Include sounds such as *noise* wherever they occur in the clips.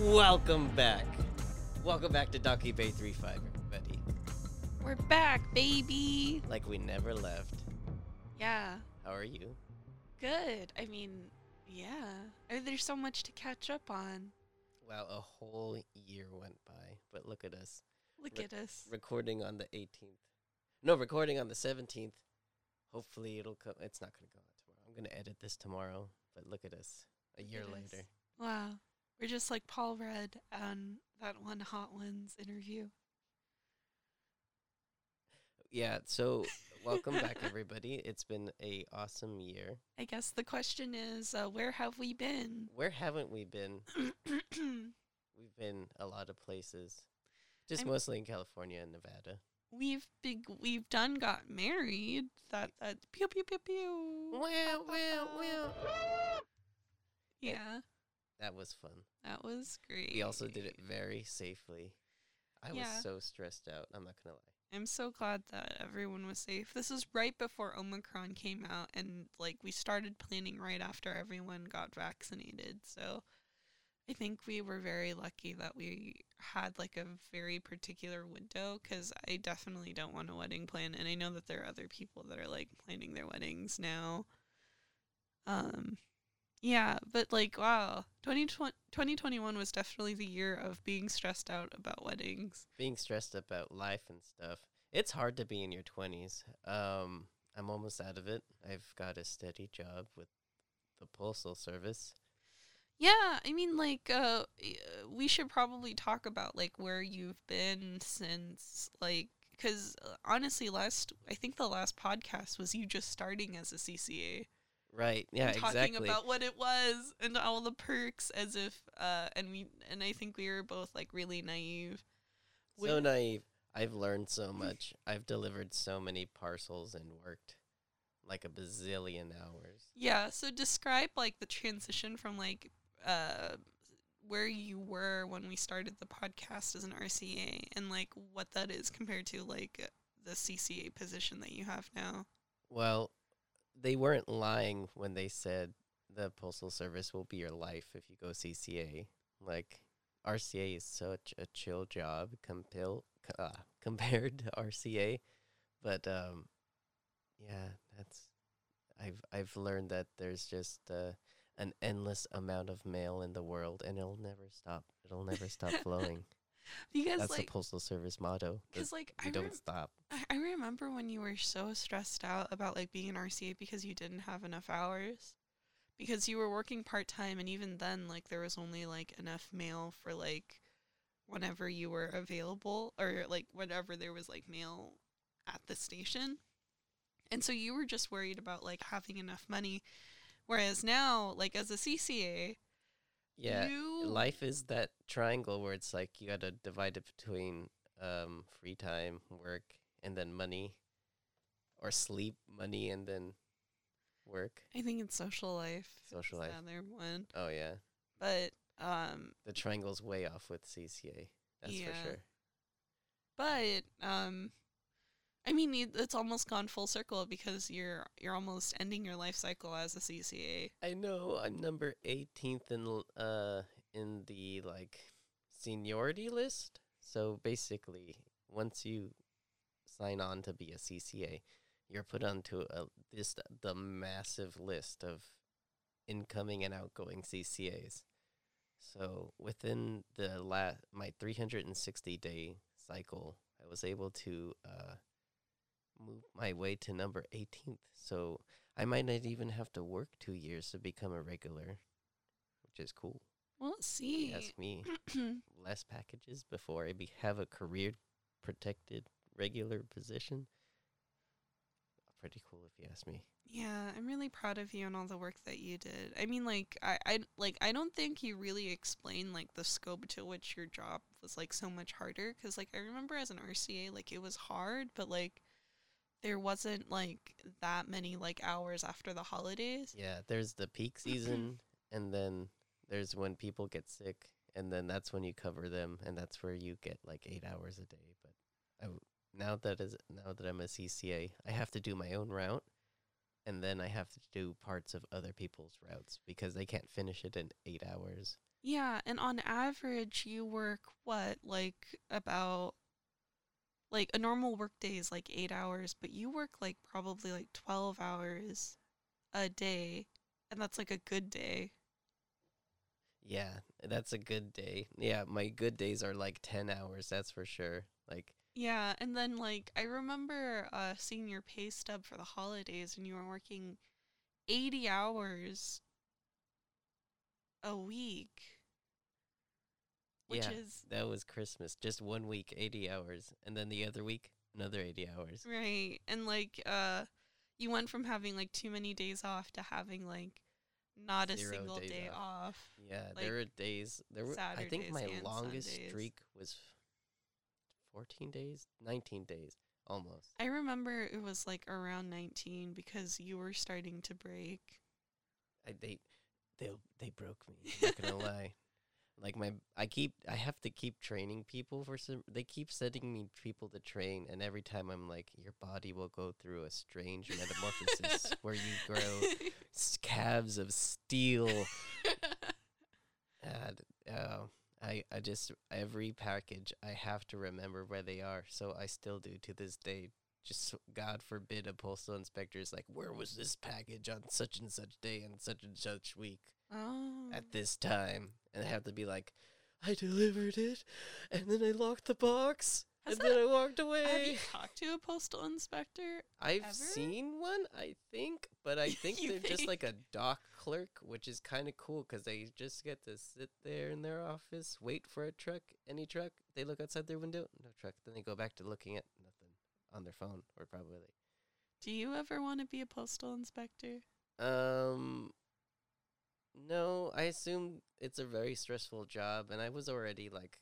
Welcome back. Welcome back to Docking Bay 3-5, everybody. We're back, baby. Like we never left. Yeah, How are you? good. I mean, yeah. Uh, There's so much to catch up on. Wow, a whole year went by, but look at us. Look Re- at us. Recording on the 18th. No, recording on the 17th. Hopefully it'll come. It's not going to go out tomorrow. I'm going to edit this tomorrow, but look at us a year at us. later. Wow. We're just like Paul Rudd on that one Hot Ones interview. Yeah, so *laughs* welcome back, everybody. It's been a awesome year. I guess the question is, uh, where have we been? Where haven't we been? *coughs* We've been a lot of places. Just I'm- mostly in California and Nevada. we've big we've done got married. That that pew pew pew pew. Well, well, well. Yeah, That was fun. That was great. We also did it very safely. I Yeah. was so stressed out. I'm not gonna lie. I'm so glad that everyone was safe. This is right before Omicron came out, and like we started planning right after everyone got vaccinated. So I think we were very lucky that we had like a very particular window because I definitely don't want a wedding plan, and I know that there are other people that are like planning their weddings now. Um, yeah, but like wow, 2020, 2021 was definitely the year of being stressed out about weddings. Being stressed about life and stuff. It's hard to be in your 20s. Um, I'm almost out of it. I've got a steady job with the postal service. Yeah, I mean, like, uh, uh, we should probably talk about like where you've been since, like, because uh, honestly, last I think the last podcast was you just starting as a CCA, Right. Yeah. talking exactly. about what it was and all the perks, as if, uh, and we and I think we were both like really naive. so with- naive. I've learned so much. I've delivered so many parcels and worked like a bazillion hours. Yeah, so describe like the transition from like uh where you were when we started the podcast as an RCA and like what that is compared to like the CCA position that you have now. Well, they weren't lying when they said the postal service will be your life if you go CCA. Like RCA is such a chill job compil- uh, *laughs* compared to RCA, but um, yeah, that's I've I've learned that there's just uh, an endless amount of mail in the world, and it'll never stop. It'll never stop *laughs* flowing. Because That's the like postal service motto. cuz like I, don't rem- stop. I I remember when you were so stressed out about like being an RCA because you didn't have enough hours. Because you were working part time and even then like there was only like enough mail for like whenever you were available or like whenever there was like mail at the station. And so you were just worried about like having enough money. Whereas now, like as a CCA, Yeah, you life is that triangle where it's like you got to divide it between um, free time, work, and then money, or sleep, money, and then work. I think it's social life. Social life. The other one. Oh yeah, But um the triangle's way off with CCA. That's for Yeah. sure. But um, I mean, it's almost gone full circle because you're you're almost ending your life cycle as a CCA. I know I'm number 18th in uh in the like seniority list. So basically, once you sign on to be a CCA, you're put onto a this the massive list of incoming and outgoing CCAs. So within the la- my 360 day cycle, I was able to uh move my way to number 18th. So I might not even have to work two years to become a regular, which is cool. Well, see. Ask me *clears throat* less packages before I be- have a career protected regular position. Pretty cool if you ask me. yeah, I'm really proud of you and all the work that you did. I mean, like I, I like I don't think you really explained like the scope to which your job was like so much harder because like I remember as an RCA like it was hard, but like there wasn't like that many like hours after the holidays. Yeah, there's the peak *clears throat* season, and then there's when people get sick, and then that's when you cover them, and that's where you get like eight hours a day. But I w now that is now that I'm a CCA, I have to do my own route. and then I have to do parts of other people's routes because they can't finish it in eight hours. Yeah, and on average, you work what, like about like a normal work day is like eight hours, but you work like probably like 12 hours a day, and that's like a good day. Yeah, that's a good day. Yeah, my good days are like 10 hours, that's for sure. Like, Yeah, and then like I remember uh, seeing your pay stub for the holidays, and you were working 80 hours a week, which yeah, is that was Christmas. Just one week, 80 hours. And then the other week, another 80 hours. Right. And like uh you went from having like too many days off to having like not a single day off. off. Yeah, Like, there were days. There were. I think my longest Sundays. streak was 14 days, 19 days, almost. I remember it was like around 19 because you were starting to break. I, they, they, they broke me. I'm not gonna *laughs* lie. Like my, I keep, I have to keep training people for some. They keep sending me people to train, and every time I'm like, your body will go through a strange metamorphosis *laughs* where you grow s- calves of steel. *laughs* And, uh, I, I just every package I have to remember where they are, so I still do to this day. Just God forbid a postal inspector is like, where was this package on such and such day and such and such week oh. at this time, and I have to be like, I delivered it, and then I locked the box, Has and then I walked away. Have you talked to a postal inspector? I've ever? seen one, I think, but I *laughs* think they're just like a dock clerk, which is kind of cool because they just get to sit there in their office, wait for a truck, any truck. They look outside their window, no truck. Then they go back to looking at nothing on their phone, or probably. Do you ever want to be a postal inspector? Um, no, I assume it's a very stressful job, and I was already like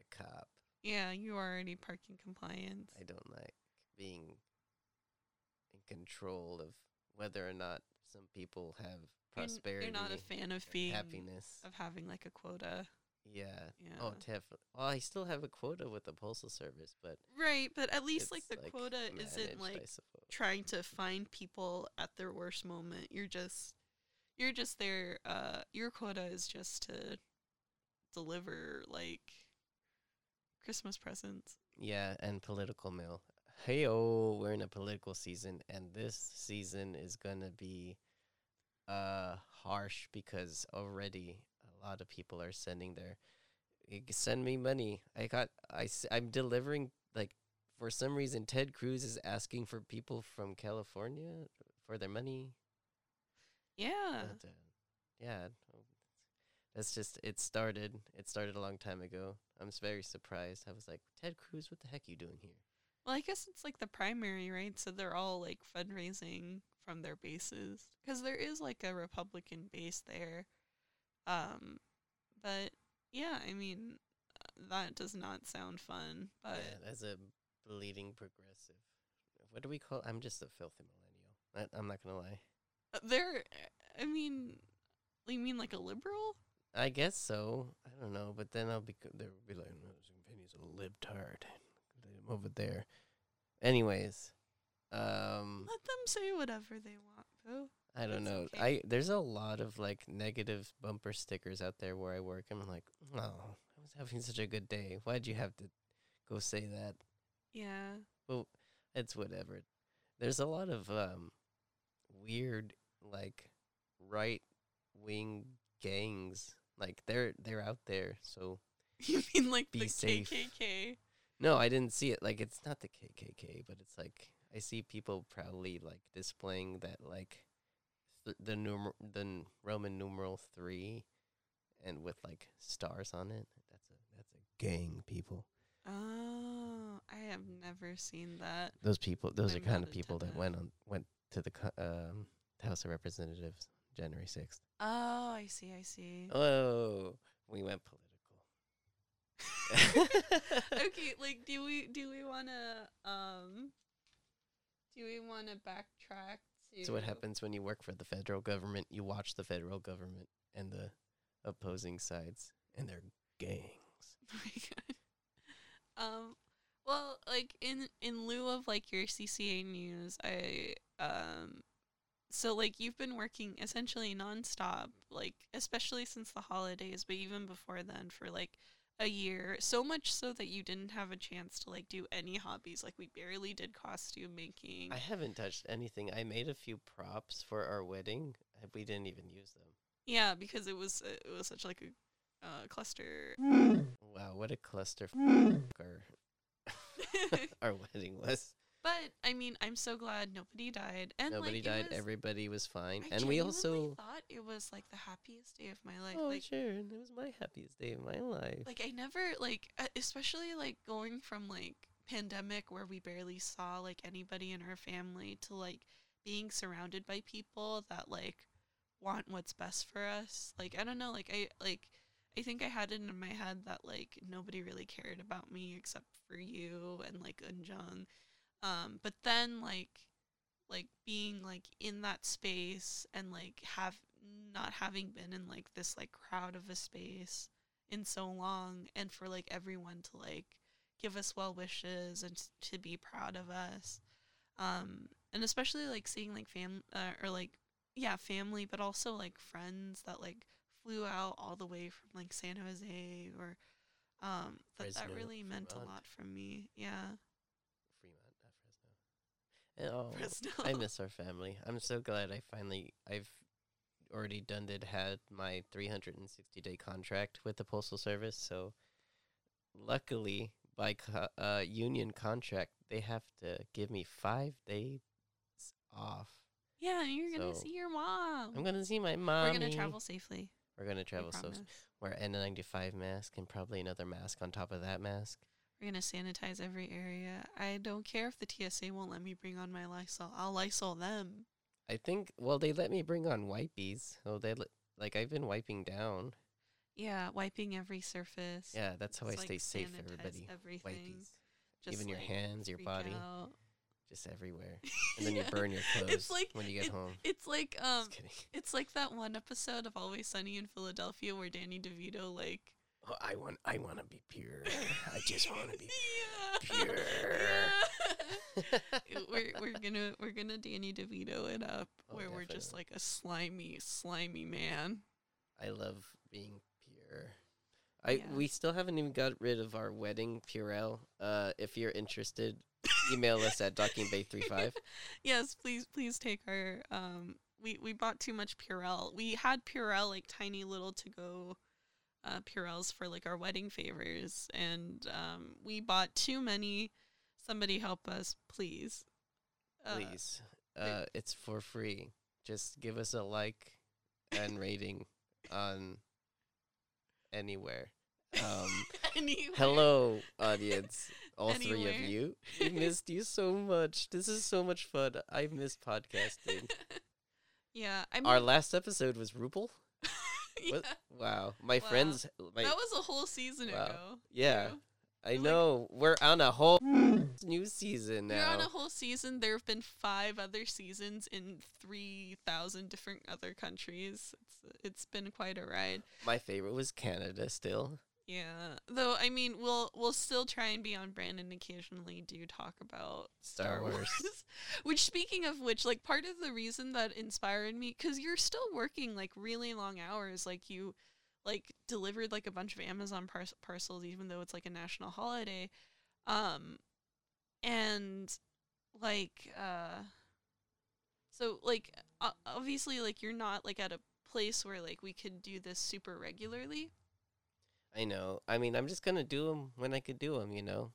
a cop. Yeah, you are already parking compliance. I don't like being in control of whether or not some people have prosperity. You're not a fan of being happiness. of having like a quota. Yeah. Yeah. Oh, definitely. Well, I still have a quota with the postal service, but Right, but at least like the quota isn't like trying to find people at their worst moment. You're just you're just there uh your quota is just to deliver like Christmas presents. Yeah, and political mail. Hey, oh, we're in a political season, and this season is gonna be uh harsh because already a lot of people are sending their send me money. I got I I'm delivering like for some reason Ted Cruz is asking for people from California for their money. Yeah. But, uh, yeah, oh, that's just it started. It started a long time ago. I'm very surprised. I was like, Ted Cruz, what the heck are you doing here? Well, I guess it's like the primary, right? So they're all like fundraising from their bases because there is like a Republican base there. Um, but yeah, I mean uh, that does not sound fun. But yeah, as a bleeding progressive, what do we call? I'm just a filthy millennial. I, I'm not gonna lie. They're, I mean, you mean like a liberal? I guess so. I don't know, but then I'll be co- they'll be like, no, Vinny's a libtard. Over there. Anyways, um, Let them say whatever they want, boo. I don't It's know. okay. I there's a lot of like negative bumper stickers out there where I work. and I'm like, oh, I was having such a good day. Why'd you have to go say that? Yeah. Well, it's whatever. There's a lot of um weird like right wing gangs. Like they're they're out there. So *laughs* You mean like the safe. KKK? no, I didn't see it. Like it's not the KKK, but it's like I see people proudly like displaying that like th- the numer- the n- Roman numeral 3 and with like stars on it. That's a that's a gang people. Oh, I have never seen that. Those people those I'm are kind of people that that. went on went to the co- um House of Representatives January 6th. Oh, I see, I see. Oh, we went political. *laughs* *laughs* okay, like do we do we want to um do we want to backtrack to So what happens when you work for the federal government? You watch the federal government and the opposing sides and their gangs. *laughs* Oh my God. Um well, like in in lieu of like your CCA news, I um so like you've been working essentially nonstop, like especially since the holidays, but even before then for like a year. So much so that you didn't have a chance to like do any hobbies. Like we barely did costume making. I haven't touched anything. I made a few props for our wedding. uh, We didn't even use them. yeah, because it was it was such like a uh, cluster. Wow, what a cluster our *laughs* *laughs* our wedding was. But I mean, I'm so glad nobody died and Nobody like, died. was- Everybody was fine, I and we also. thought it was like the happiest day of my life. Oh, like sure, it was my happiest day of my life. like I never like especially like going from like pandemic where we barely saw like anybody in our family to like being surrounded by people that like want what's best for us. Like I don't know, like I like I think I had it in my head that like nobody really cared about me except for you and like Unjung. Um but then like like being like in that space and like have not having been in like this like crowd of a space in so long and for like everyone to like give us well wishes and s- to be proud of us. Um and especially like seeing like fam uh, or like yeah family but also like friends that like flew out all the way from like San Jose or um that that really meant a lot from me. Yeah Fremont, not Fresno. And, oh, Fresno. I miss our family. I'm so glad I finally I've already done it had my 360 day contract with the postal service. So luckily, by co- uh, union contract, they have to give me five days off. yeah and you're gonna see your mom I'm gonna see my mom. we're gonna travel safely We're gonna travel. So wear N95 mask and probably another mask on top of that mask. We're gonna sanitize every area. I don't care if the TSA won't let me bring on my Lysol. I'll Lysol them. I think. Well, they let me bring on wipies. Oh, they let, like I've been wiping down. Yeah, wiping every surface. Yeah, that's how I Just, stay like, safe. Everybody. Everything. Wipies. Just, Even your hands, your body, out. just everywhere. *laughs* And then you burn your clothes It's like when you get it- home. It's like um, it's like that one episode of Always Sunny in Philadelphia where Danny DeVito like. Oh, I want. I want to be pure. I just *laughs* want to be. pure. Yeah. *laughs* we're we're gonna we're gonna Danny DeVito it up Oh, where we're just like a slimy slimy man. I love being pure. I Yeah. we still haven't even got rid of our wedding Purell. Uh, if you're interested, email us at dockingbay35. *laughs* yes, please please take our um we we bought too much Purell. We had Purell like tiny little to go uh Purells for like our wedding favors and um we bought too many. Somebody help us, please. Uh, Please, uh, it's for free. Just give us a like and *laughs* rating on anywhere. Um, *laughs* anywhere. hello, audience. All three of you. We missed you so much. This is so much fun. I miss podcasting. *laughs* yeah, I mean, Our last episode was Rupel. *laughs* yeah? Wow. My Wow. friends. My, that was a whole season Wow. ago. Yeah. too. I like- know. We're on a whole *clears throat* new season We're now. on a whole season. There have been five other seasons in three thousand different other countries. It's it's been quite a ride. My favorite was Canada still. Yeah. Though I mean, we'll we'll still try and be on brand and occasionally do talk about Star Star, Wars. Wars. *laughs* which speaking of which, like part of the reason that inspired me cuz you're still working like really long hours like you like delivered like a bunch of Amazon par- parcels even though it's like a national holiday. Um and like uh so like obviously like you're not like at a place where like we could do this super regularly. I know. I mean, I'm just gonna do them when I could do them. You know.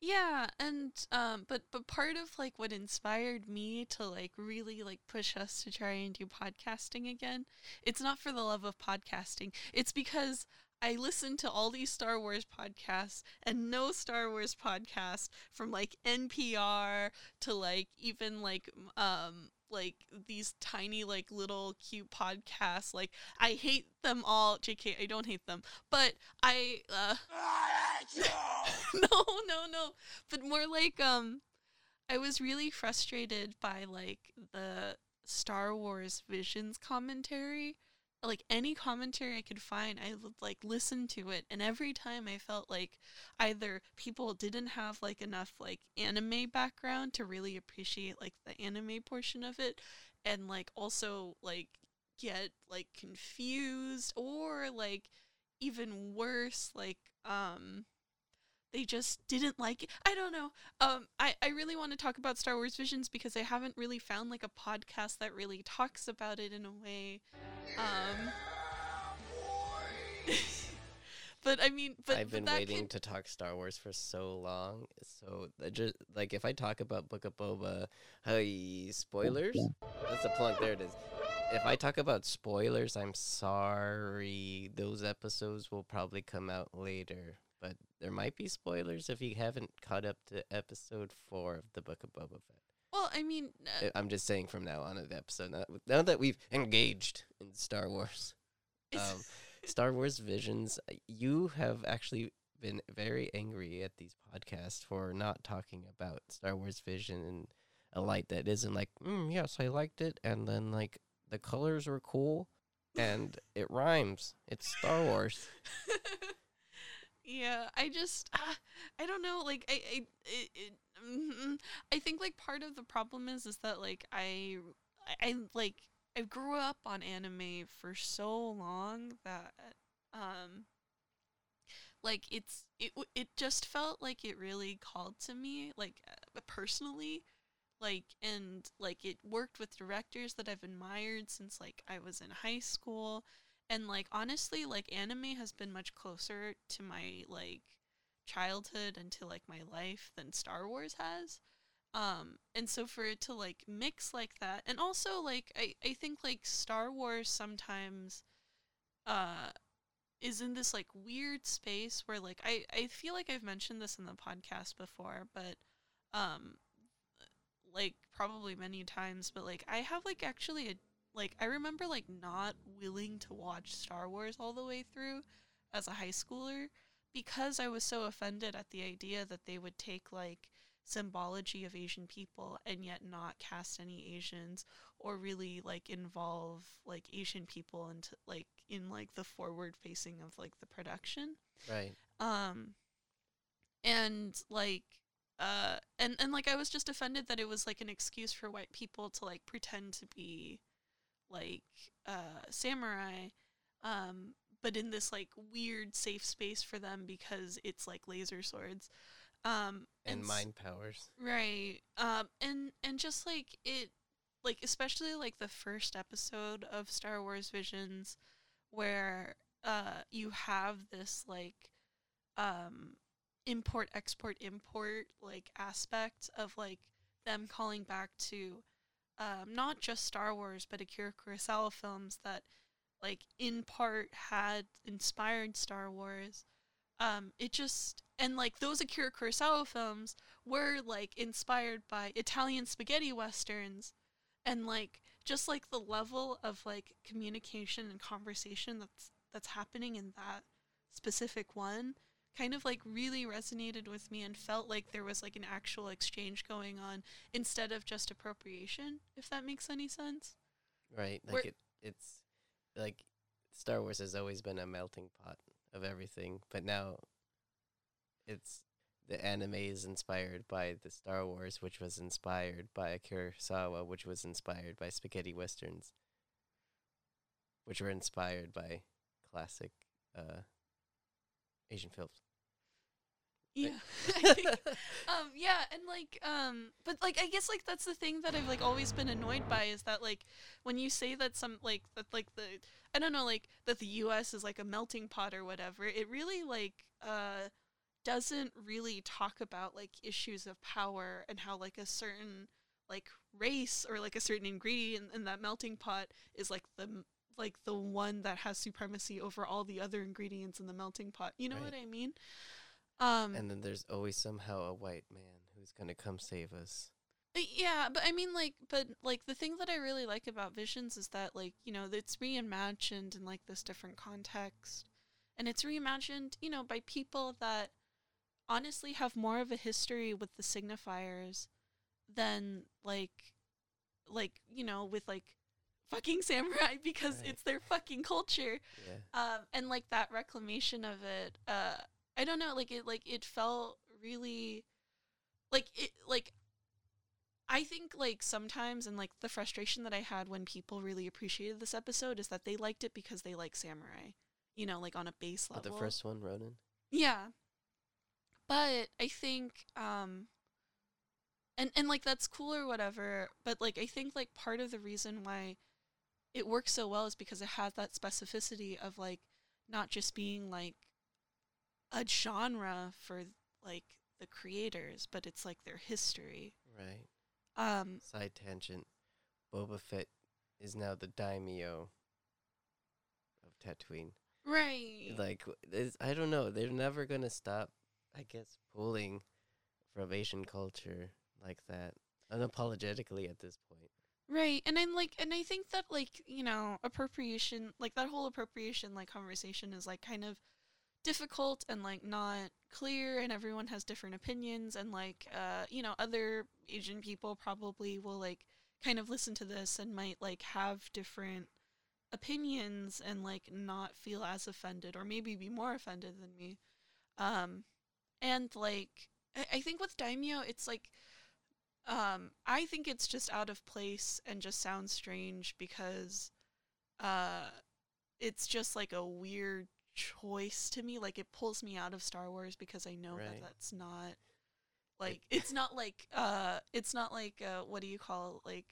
Yeah, and um but but part of like what inspired me to like really like push us to try and do podcasting again, it's not for the love of podcasting. It's because I listened to all these Star Wars podcasts and no Star Wars podcast from like NPR to like even like um like these tiny like little cute podcasts like I hate them all JK I don't hate them but I uh *laughs* no, no, no. But more like um I was really frustrated by like the Star Wars Visions commentary. Like any commentary I could find, I would like listen to it and every time I felt like either people didn't have like enough like anime background to really appreciate like the anime portion of it and like also like get like confused or like even worse like um they just didn't like it. I don't know. Um I I really want to talk about Star Wars Visions because I haven't really found like a podcast that really talks about it in a way um I mean, but I've but been that waiting can- to talk Star Wars for so long. So just like if I talk about Book of Boba, hey, spoilers. That's a plug. There it is. If I talk about spoilers, I'm sorry. Those episodes will probably come out later, but there might be spoilers if you haven't caught up to episode four of the Book of Boba Fett. Well, I mean, uh, I- I'm just saying from now on of the episode. Now, now that we've engaged in Star Wars, um, *laughs* Star Wars Visions, uh, you have actually been very angry at these podcasts for not talking about Star Wars Vision in a light that isn't like, mm, yes, I liked it, and then like the colors were cool, and it rhymes. It's Star Wars. *laughs* yeah, I just uh, I don't know. Like I I it, it, mm, I think like part of the problem is is that like I I, I like I grew up on anime for so long that um like it's it it just felt like it really called to me like uh, personally like and like it worked with directors that I've admired since like I was in high school. And like honestly like anime has been much closer to my like childhood and to like my life than Star Wars has um and so for it to like mix like that and also like I I think like Star Wars sometimes uh is in this like weird space where like I I feel like I've mentioned this in the podcast before but um like probably many times but like I have like actually a like I remember like not willing to watch Star Wars all the way through as a high schooler because I was so offended at the idea that they would take like symbology of Asian people and yet not cast any Asians or really like involve like Asian people into like in like the forward facing of like the production Right. um and like uh and and like i was just offended that it was like an excuse for white people to like pretend to be like uh samurai um but in this like weird safe space for them because it's like laser swords um And s- mind powers. Right. Um and and just like it like especially like the first episode of Star Wars Visions where uh you have this like um import export import like aspect of like them calling back to um not just Star Wars but Akira Kurosawa films that like in part had inspired Star Wars um it just and like those Akira Kurosawa films were like inspired by Italian spaghetti westerns and like just like the level of like communication and conversation that's that's happening in that specific one kind of like really resonated with me and felt like there was like an actual exchange going on instead of just appropriation if that makes any sense Right. Like it. It's like Star Wars has always been a melting pot of everything, but now it's the anime is inspired by the Star Wars, which was inspired by Kurosawa, which was inspired by spaghetti westerns, which were inspired by classic uh, Asian films. Yeah *laughs* um yeah and like um but like i guess like that's the thing that i've like always been annoyed by is that like when you say that some like that like the i don't know like that the us is like a melting pot or whatever it really like uh doesn't really talk about like issues of power and how like a certain like race or like a certain ingredient in that melting pot is like the m- like the one that has supremacy over all the other ingredients in the melting pot you know Right. what i mean um and then there's always somehow a white man who's gonna come save us. Uh, Yeah, but I mean, like, but like the thing that I really like about Visions is that, like, you know, it's reimagined in like this different context, and it's reimagined, you know, by people that honestly have more of a history with the signifiers than like, like you know, with like fucking *laughs* samurai because Right. it's their fucking culture Yeah. um and like that reclamation of it uh i don't know like it like it felt really like it like I think like sometimes and like the frustration that I had when people really appreciated this episode is that they liked it because they like samurai. You know, like on a base level. But the first one, Ronin. Yeah. But I think um and and like that's cool or whatever, but like I think like part of the reason why it works so well is because it has that specificity of like not just being like a genre for like the creators, but it's like their history. Right. Um Side tangent. Boba Fett is now the daimyo of Tatooine. right. Like, I don't know. They're never gonna stop. I guess pulling from Asian culture like that unapologetically at this point. Right. And I'm like and I think that like, you know, appropriation like that whole appropriation like conversation is like kind of difficult and like not clear and everyone has different opinions and like uh you know, other Asian people probably will like kind of listen to this and might like have different opinions and like not feel as offended or maybe be more offended than me. Um and like I, I think with Daimyo it's like um I think it's just out of place and just sounds strange because uh it's just like a weird choice to me like it pulls me out of Star Wars because I know that that's not like it's not like uh it's not like uh what do you call it like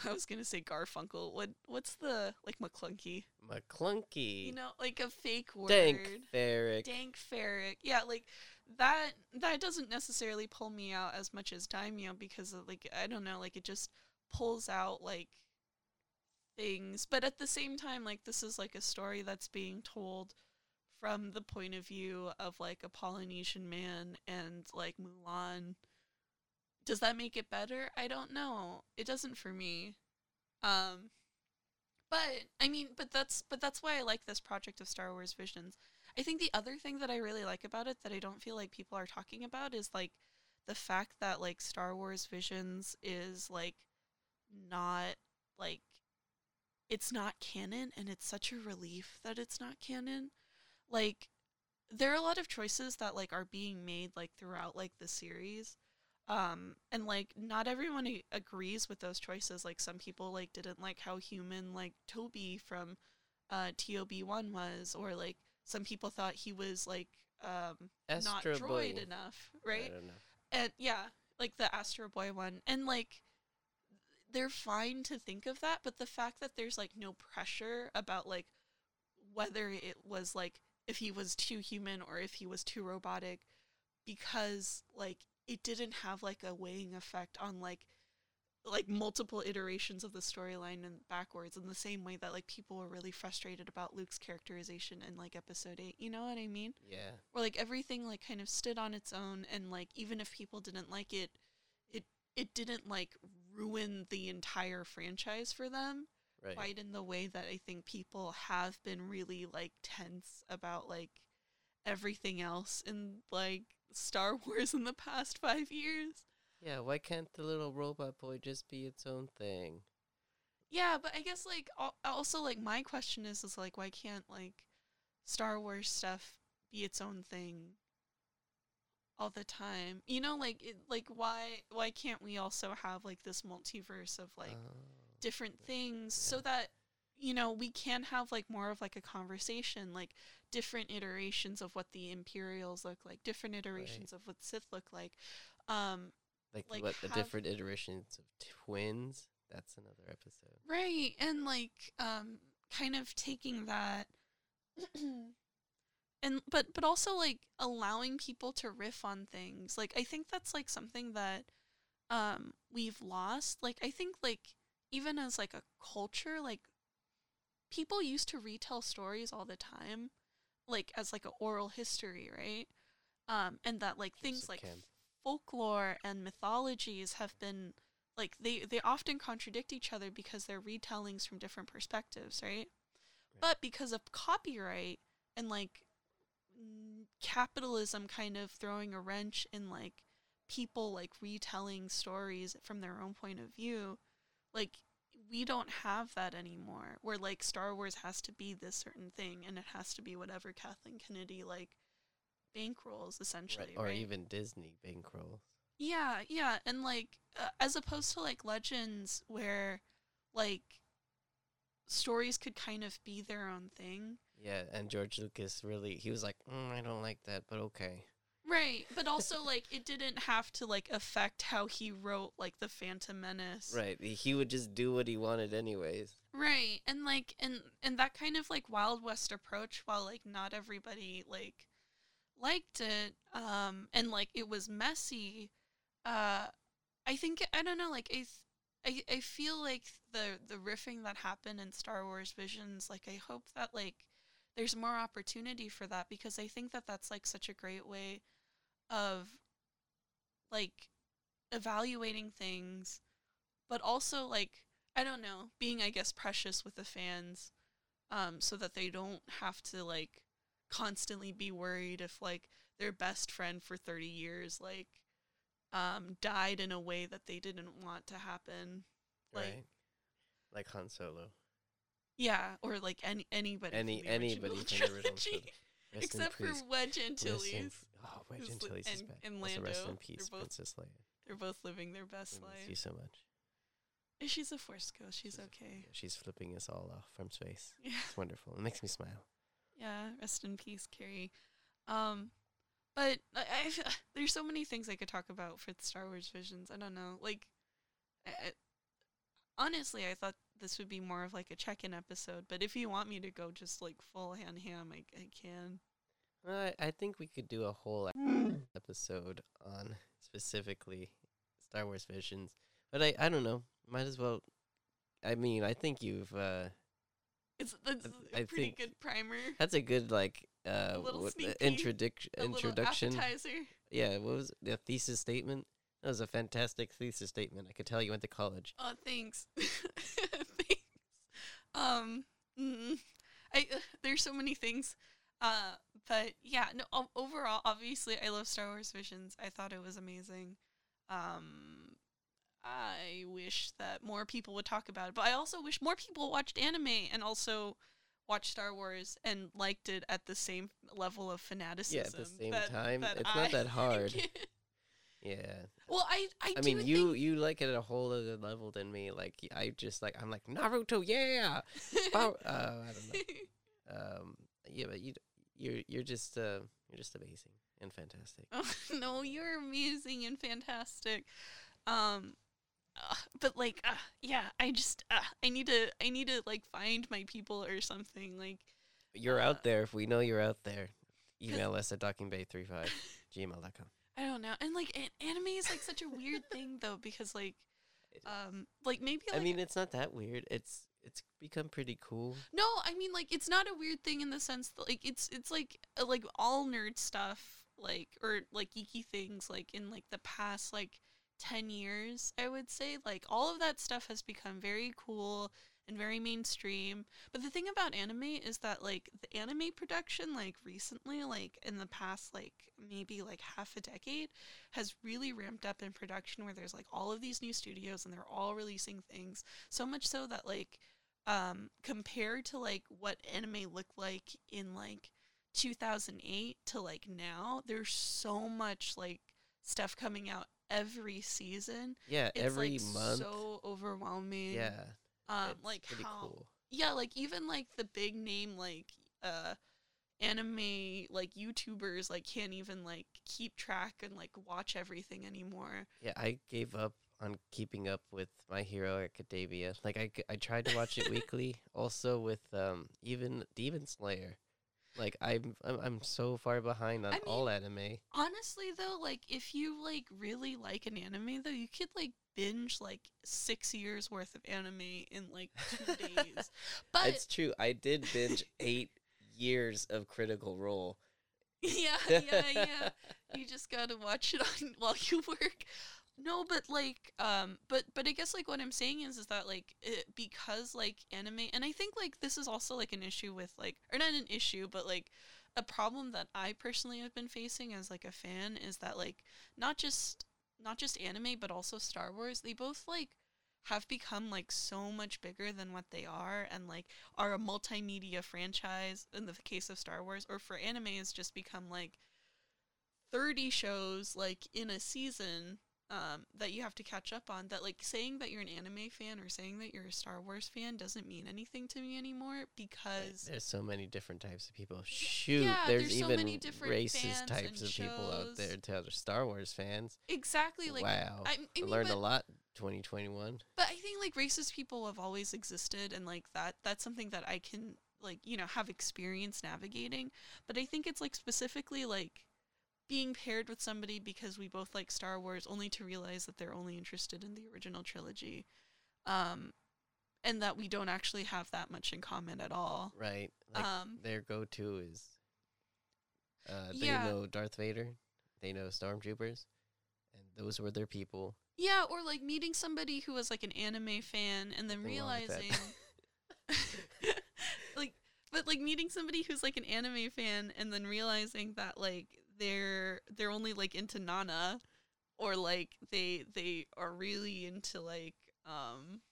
*laughs* I was gonna say Garfunkel. What what's the like McClunky? McClunky. You know, like a fake word. Dank Farrik. Dank Farrik. Yeah, like that that doesn't necessarily pull me out as much as Daimyo because of, like I don't know, like it just pulls out like things. But at the same time, like this is like a story that's being told from the point of view of like a Polynesian man and like Mulan. Does that make it better? I don't know. It doesn't for me. Um but I mean, but that's but that's why I like this project of Star Wars Visions. I think the other thing that I really like about it that I don't feel like people are talking about is like the fact that like Star Wars Visions is like not like it's not canon and it's such a relief that it's not canon. Like there are a lot of choices that like are being made like throughout like the series. Um and like not everyone a- agrees with those choices. Like some people like didn't like how human like Toby from uh TOB1 was or like some people thought he was like um not droid Boy. enough, right? and yeah, like the Astro Boy one, and like they're fine to think of that, but the fact that there's like no pressure about like whether it was like if he was too human or if he was too robotic, because like it didn't have like a weighing effect on like like multiple iterations of the storyline and backwards in the same way that like people were really frustrated about Luke's characterization in like episode 8 you know what i mean Yeah. where like everything like kind of stood on its own and like even if people didn't like it it it didn't like ruin the entire franchise for them Right. quite in the way that i think people have been really like tense about like everything else in like star *laughs* wars in the past 5 years Yeah. Why can't the little robot boy just be its own thing? yeah but i guess like also like my question is is like why can't like star wars stuff be its own thing all the time you know like it, like why why can't we also have like this multiverse of like Oh. different things so that you know we can have like more of like a conversation like different iterations of what the imperials look like different iterations of what sith look like um like, like, what the different iterations of twins? That's another episode. Right, and like um kind of taking that *clears throat* and but but also like allowing people to riff on things. Like I think that's like something that um we've lost. Like I think like even as like a culture like people used to retell stories all the time like as like a oral history, right? Um and that like things like folklore and mythologies have been like they they often contradict each other because they're retellings from different perspectives, right? But because of copyright and like capitalism kind of throwing a wrench in like people like retelling stories from their own point of view, like we don't have that anymore. Where like Star Wars has to be this certain thing and it has to be whatever Kathleen Kennedy like bankrolls essentially, Right. Or right? even Disney bankrolls. Yeah, yeah, and like uh, as opposed to like Legends where like stories could kind of be their own thing. Yeah, and George Lucas really he was like, mm, I don't like that, but okay. Right, but also like it didn't have to like affect how he wrote like the Phantom Menace. Right, he would just do what he wanted anyways. Right, and like and and that kind of like Wild West approach, while like not everybody like liked it, um, and like it was messy. Uh, I think I don't know, like I. Th- I, I feel like the the riffing that happened in Star Wars Visions like I hope that like there's more opportunity for that because I think that that's like such a great way of like evaluating things but also like I don't know, being I guess precious with the fans um so that they don't have to like constantly be worried if like their best friend for 30 years like um died in a way that they didn't want to happen. Like right. Like Han Solo. Yeah, or like any anybody Any anybody original from the *laughs* original trilogy. trilogy. Rest in Except for. Wedge Rest in Oh, Wedge Antilles is and- back. and Also, rest in Lando. peace, They're both- Princess Leia. They're both living their best life. you so much. She's a force ghost. She's She's- okay. Yeah, she's flipping us all off from space. *laughs* Yeah. It's wonderful. It makes me smile. Yeah, rest in peace, Carrie. Um, but I, I, *sighs* there's so many things I could talk about for the Star Wars visions. I don't know. Like, I- honestly, I thought this would be more of like a check-in episode. But if you want me to go just like full hand ham, I, I can. Well, I, I think we could do a whole e- episode on specifically Star Wars visions, but I I don't know. Might as well. I mean, I think you've uh It's that's I a pretty think good primer. that's a good like uh little what- sneak uh, introduc- A introduction. appetizer. Yeah, what was the thesis statement? That was a fantastic thesis statement. I could tell you went to college. Oh, thanks. *laughs* Um, mm, I uh, there's so many things. Uh, but yeah, no. overall, obviously, I love Star Wars Visions. I thought it was amazing. Um, I wish that more people would talk about it, but I also wish more people watched anime and also watched Star Wars and liked it at the same level of fanaticism. Yeah, at the same that- time, that it's I not that *laughs* hard. Yeah. well, I I, I mean, you you like it at a whole other level than me. Like I just like I'm like Naruto, yeah. *laughs* think uh, I don't know. Um, yeah, but you you're you're just uh you're just amazing and fantastic. Oh, *laughs* no, you're amazing and fantastic. Um, uh, but like, uh, yeah, I just uh, I need to I need to like find my people or something. Like, You're Uh, out there. If we know you're out there, email us at dockingbay35 gmail.com. I don't know. And like, an- anime is like such a weird thing though because like, um, like maybe I mean, it's not that weird. It's it's become pretty cool. No, I mean like it's not a weird thing in the sense that like it's it's like uh, like all nerd stuff like or like geeky things like in like the past like 10 years I would say like all of that stuff has become very cool and very mainstream. But the thing about anime is that like the anime production like recently like in the past like maybe like half a decade has really ramped up in production where there's like all of these new studios and they're all releasing things so much so that like um compared to like what anime looked like in like 2008 to like now there's so much like stuff coming out every season Yeah, it's every like month. so overwhelming yeah, um it's like pretty how cool. yeah like even like the big name like uh anime like youtubers like can't even like keep track and like watch everything anymore Yeah, I gave up on keeping up with My Hero Academia. Like I, I tried to watch it *laughs* weekly. Also with um even Demon Slayer. Like I'm I'm, I'm so far behind on I all anime. honestly though like if you like really like an anime though you could like binge like six years worth of anime in like two *laughs* days but it's true. I did binge *laughs* eight years of Critical Role. yeah *laughs* yeah yeah you just gotta watch it on while you work no but like um but but i guess like what i'm saying is is that like it, because like anime and i think like this is also like an issue with like or not an issue but like a problem that i personally have been facing as like a fan is that like not just not just anime but also star wars they both like have become like so much bigger than what they are and like are a multimedia franchise in the case of Star Wars or for anime has just become like 30 shows like in a season um, that you have to catch up on. That like saying that you're an anime fan or saying that you're a Star Wars fan doesn't mean anything to me anymore because There's so many different types of people. Shoot, yeah, there's, there's so even many different racist types of people out there to other Star Wars fans. exactly like wow, I, I I mean, learned but, a lot. 2021. but I think like racist people have always existed and like that that's something that I can like you know have experience navigating. But I think it's like specifically like being paired with somebody because we both like Star Wars only to realize that they're only interested in the original trilogy. Um and that we don't actually have that much in common at all. Right. Like um their go-to is uh, they Yeah. know Darth Vader, they know stormtroopers, and those were their people. yeah, or like meeting somebody who was like an anime fan and then Nothing wrong with realizing *laughs* like but like meeting somebody who's like an anime fan and then realizing that like they're they're only like into Nana or like they they are really into like um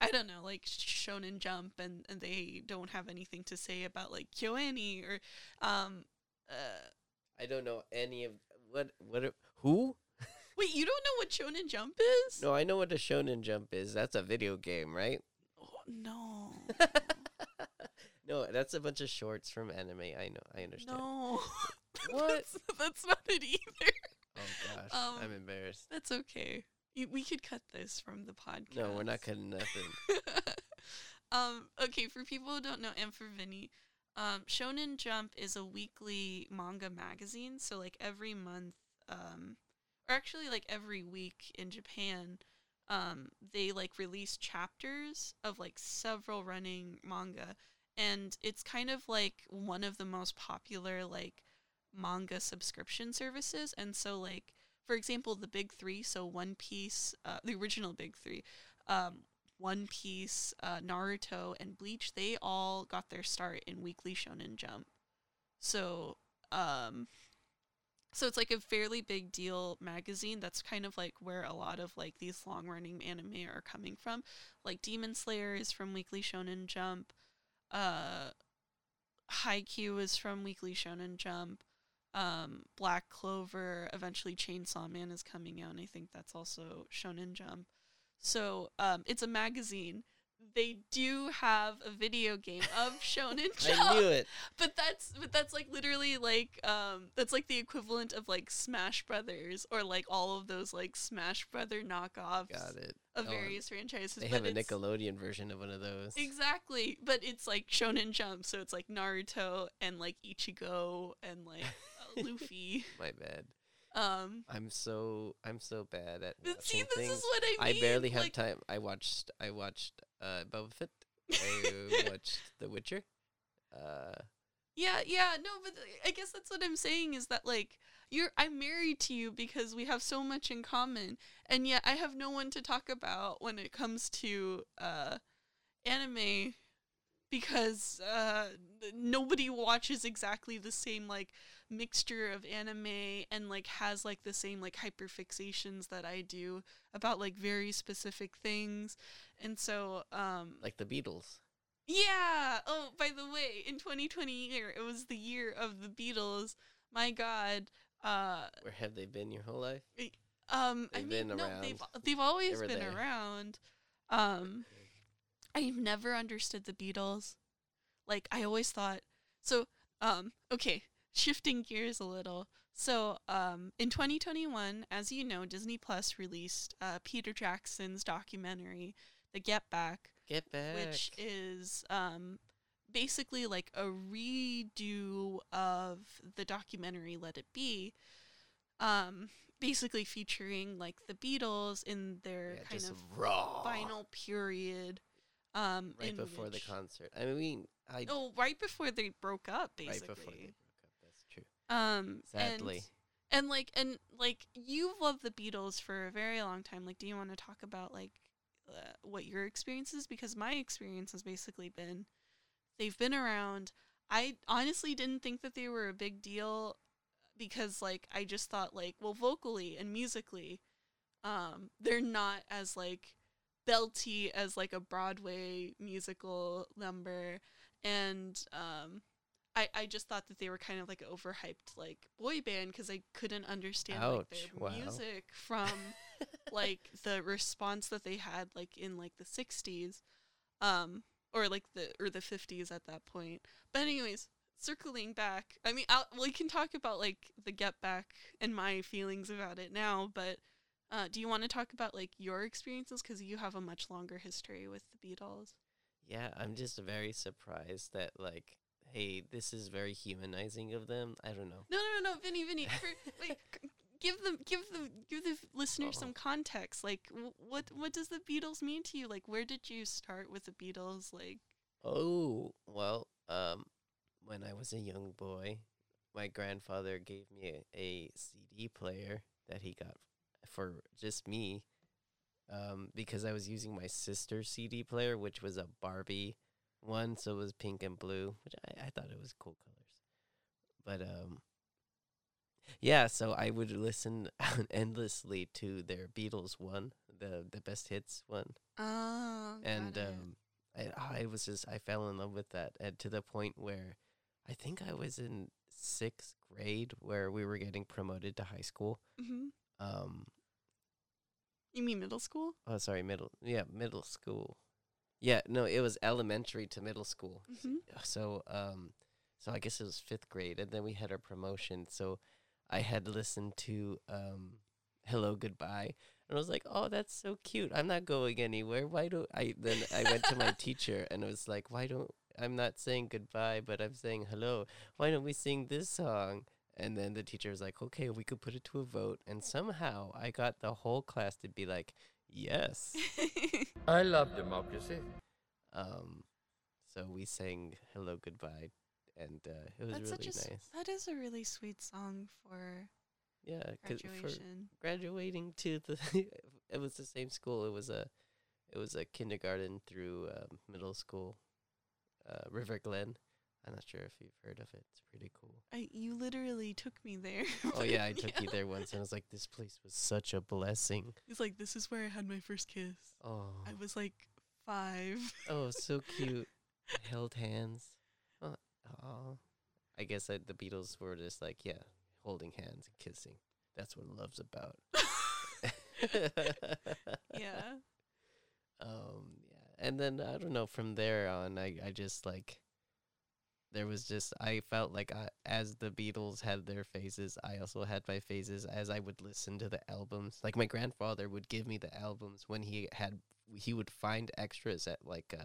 I don't know, like Shonen Jump and and they don't have anything to say about like KyoAni or um uh I don't know any of what what are- who? *laughs* wait, you don't know what Shonen Jump is? No, I know what a Shonen Jump is. That's a video game, right? Oh, no. *laughs* no, that's a bunch of shorts from anime. I know. I understand. No. *laughs* *laughs* What? that's, that's not it either. Oh gosh, Um, I'm embarrassed. That's okay. You, we could cut this from the podcast. No, we're not cutting nothing. *laughs* um, okay, for people who don't know, and for Vinny, um, Shonen Jump is a weekly manga magazine. So, like, every month, um, or actually, like, every week in Japan, um, they, like, release chapters of, like, several running manga. And it's kind of like one of the most popular, like, manga subscription services. And so, like, for example, the big three, so One Piece, uh, the original big three, um, One Piece, uh, Naruto, and Bleach, they all got their start in Weekly Shonen Jump. So, um, so it's like a fairly big deal magazine. That's kind of like where a lot of like these long running anime are coming from. Like Demon Slayer is from Weekly Shonen Jump. Uh, Haikyuu is from Weekly Shonen Jump um Black Clover, eventually Chainsaw Man is coming out, and I think that's also Shonen Jump. So, um it's a magazine. They do have a video game of *laughs* Shonen Jump. I knew it. But that's but that's like literally like um that's like the equivalent of like Smash Brothers or like all of those like Smash Brother knockoffs Got it. of Oh, various franchises. They have a Nickelodeon version of one of those. Exactly, but it's like Shonen Jump, so it's like Naruto and like Ichigo and like *laughs* Luffy. *laughs* My bad. Um, I'm so I'm so bad at but see, this things. is what I mean. I barely have like, time. I watched I watched uh Boba Fett. I *laughs* watched The Witcher. Uh Yeah, yeah, no, but I guess that's what I'm saying is that like you're I'm married to you because we have so much in common, and yet I have no one to talk about when it comes to uh anime because uh nobody watches exactly the same like mixture of anime and like has like the same like hyperfixations that I do about like very specific things. And so um like the Beatles. yeah. Oh, by the way, in 2020 year, it was the year of the Beatles. My God. Uh, Where have they been your whole life? um, I They've mean, been no, around. they've they've always were been there. around. Um, I've never understood the Beatles. Like, I always thought. So, um, okay, shifting gears a little. So, um, in 2021, as you know, Disney Plus released uh, Peter Jackson's documentary, The Get Back, Get back. which is um basically like a redo of the documentary Let It Be. Um basically featuring like the Beatles in their yeah, kind of raw. final period. Um right before the concert. I mean, I Oh, right before they broke up right basically. before they broke up. That's true. Um Sadly. and, and like and like you've loved the Beatles for a very long time. Like do you want to talk about like uh, what your experience is because my experience has basically been they've been around. I honestly didn't think that they were a big deal because like I just thought like well vocally and musically um they're not as like belty as like a Broadway musical number and um I, I just thought that they were kind of like overhyped like boy band because I couldn't understand like their wow. music from *laughs* like the response that they had like in like the 60s um or like the or the 50s at that point. But anyways circling back i mean I'll, we can talk about like the get back and my feelings about it now but uh, do you want to talk about like your experiences? Because you have a much longer history with the beatles. Yeah, I'm just very surprised that like, hey, this is very humanizing of them. I don't know. no no no no vinny vinny *laughs* for, wait give them give them give the listeners Oh. some context like w- what what does the beatles mean to you like where did you start with the beatles like Oh, well, um, when I was a young boy, my grandfather gave me a, a CD player that he got for just me, um, because I was using my sister's CD player, which was a Barbie one, so it was pink and blue, which I, I thought it was cool colors. But um, yeah, so I would listen *laughs* endlessly to their Beatles one, the the best hits one oh and um, I, I was just I fell in love with that, and to the point where I think I was in sixth grade where we were getting promoted to high school. Mhm. Um, You mean middle school? oh, sorry, middle, yeah, middle school. Yeah, no, it was elementary to middle school. Mm-hmm. So, um, so I guess it was fifth grade, and then we had our promotion. So, I had listened to um, "Hello Goodbye," and I was like, "Oh, that's so cute. I'm not going anywhere. Why don't I?" Then I went to my *laughs* teacher, and I was like, "Why don't I'm not saying goodbye, but I'm saying hello. Why don't we sing this song?" And then the teacher was like, "Okay, we could put it to a vote." And somehow I got the whole class to be like, "Yes." *laughs* I love democracy. Um, so we sang "Hello Goodbye," and uh, it was That's really such a s- nice. that is a really sweet song for Yeah, 'cause for graduation. graduating to the, *laughs* it was the same school. It was a, it was a kindergarten through um, middle school, uh, River Glen. I'm not sure if you've heard of it. It's pretty cool. I you literally took me there. *laughs* Oh yeah, I *laughs* took you there once, and I was like, this place was such a blessing. It's like this is where I had my first kiss. Oh, I was like five. oh, *laughs* so cute. Held hands. Oh, aw. I guess I, the Beatles were just like, yeah, holding hands and kissing. That's what love's about. yeah. um yeah and then i don't know from there on i i just like there was just i felt like I, as the beatles had their phases i also had my phases as i would listen to the albums like my grandfather would give me the albums when he had he would find extras at like uh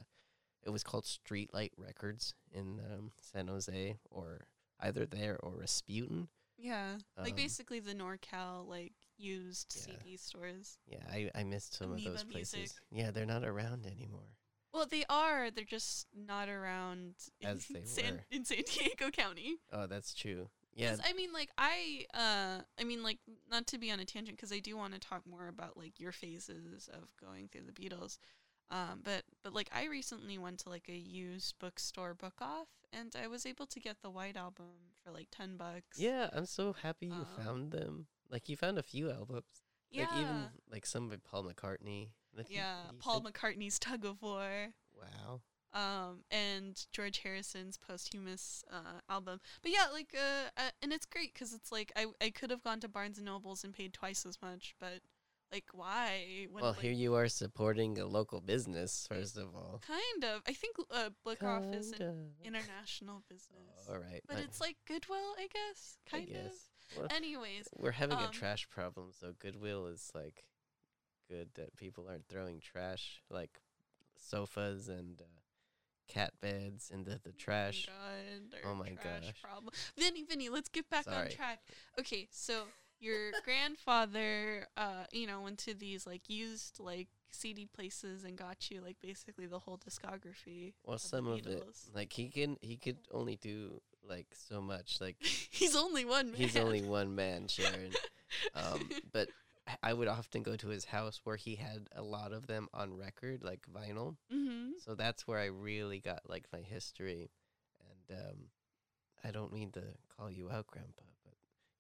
it was called streetlight records in um, san jose or either there or rasputin Yeah. like Um, basically the NorCal like used Yeah. CD stores. yeah i i missed some of those places music. yeah they're not around anymore Well, they are. They're just not around As in they *laughs* San, were. in San *laughs* Diego County. oh that's true yeah 'Cause, I mean, like I, uh, I mean, like not to be on a tangent because I do want to talk more about like your phases of going through the Beatles. Um, but but like I recently went to like a used bookstore book off, and I was able to get the White Album for like ten bucks. Yeah, I'm so happy you Um, found them. Like you found a few albums. yeah, Like even like some by Paul McCartney. Yeah. Paul McCartney's Tug of War. Wow. um, and George Harrison's posthumous uh, album. But yeah, like, uh, uh, and it's great because it's like I I could have gone to Barnes and Nobles and paid twice as much, but like, why? When, well, like, here you are supporting a local business first of all. kind of. I think uh, Book Off is an international business, all right. but I- it's like Goodwill, I guess. I Kind guess. Well. Anyways, we're having a um, trash problem, so Goodwill is like good that people aren't throwing trash like sofas and uh, cat beds into the trash. God, Oh my gosh. Problem. Vinny, Vinny, let's get back on track. Okay, so your grandfather, uh, you know, went to these like used like CD places and got you like basically the whole discography. Well, of some of it, like he can, he could only do like so much. Like *laughs* He's only one man. he's only one man, Sharon. *laughs* Um, but I- would often go to his house where he had a lot of them on record, like vinyl. mm-hmm. So that's where I really got like my history. And um, I don't mean to call you out, Grandpa, but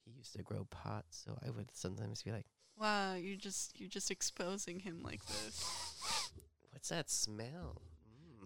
he used to grow pots, so I would sometimes be like, Wow, you're just you're just exposing him like this. "What's that smell?"